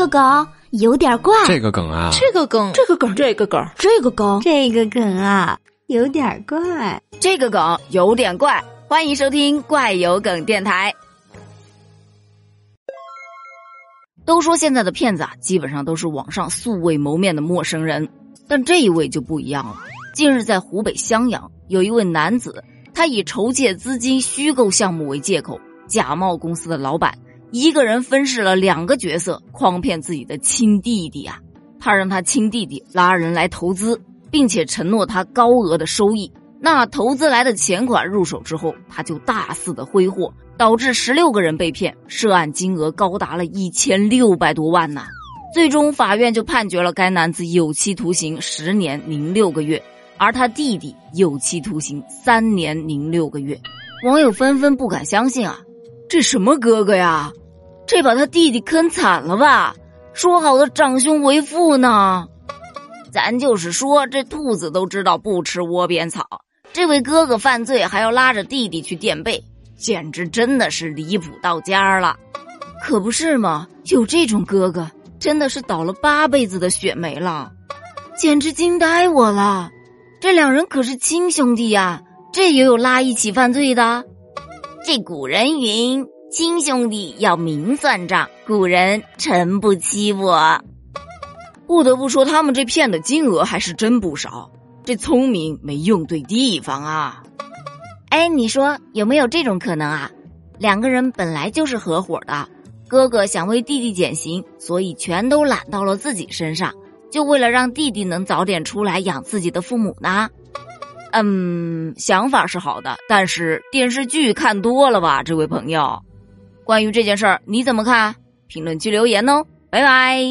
个梗有点怪，这个梗啊，这个梗，这个梗，这个梗，这个梗，这个梗啊，有点怪，这个梗有点怪。欢迎收听怪有梗电台。都说现在的骗子啊，基本上都是网上素未谋面的陌生人，但这一位就不一样了。近日在湖北襄阳，有一位男子，他以筹借资金、虚构项目为借口，假冒公司的老板。一个人分饰了两个角色，诓骗自己的亲弟弟啊！他让他亲弟弟拉人来投资，并且承诺他高额的收益。那投资来的钱款入手之后，他就大肆的挥霍，导致十六个人被骗，涉案金额高达了一千六百多万呢。最终，法院就判决了该男子有期徒刑十年零六个月，而他弟弟有期徒刑三年零六个月。网友纷纷不敢相信啊，这什么哥哥呀？这把他弟弟坑惨了吧？说好的长兄为父呢？咱就是说，这兔子都知道不吃窝边草。这位哥哥犯罪还要拉着弟弟去垫背，简直真的是离谱到家了。可不是吗？有这种哥哥，真的是倒了八辈子的血霉了，简直惊呆我了。这两人可是亲兄弟呀，这也有拉一起犯罪的？这古人云。亲兄弟要明算账，古人诚不欺我。不得不说，他们这骗的金额还是真不少。这聪明没用对地方啊！哎，你说有没有这种可能啊？两个人本来就是合伙的，哥哥想为弟弟减刑，所以全都揽到了自己身上，就为了让弟弟能早点出来养自己的父母呢？嗯，想法是好的，但是电视剧看多了吧，这位朋友。关于这件事儿，你怎么看？评论区留言哦，拜拜。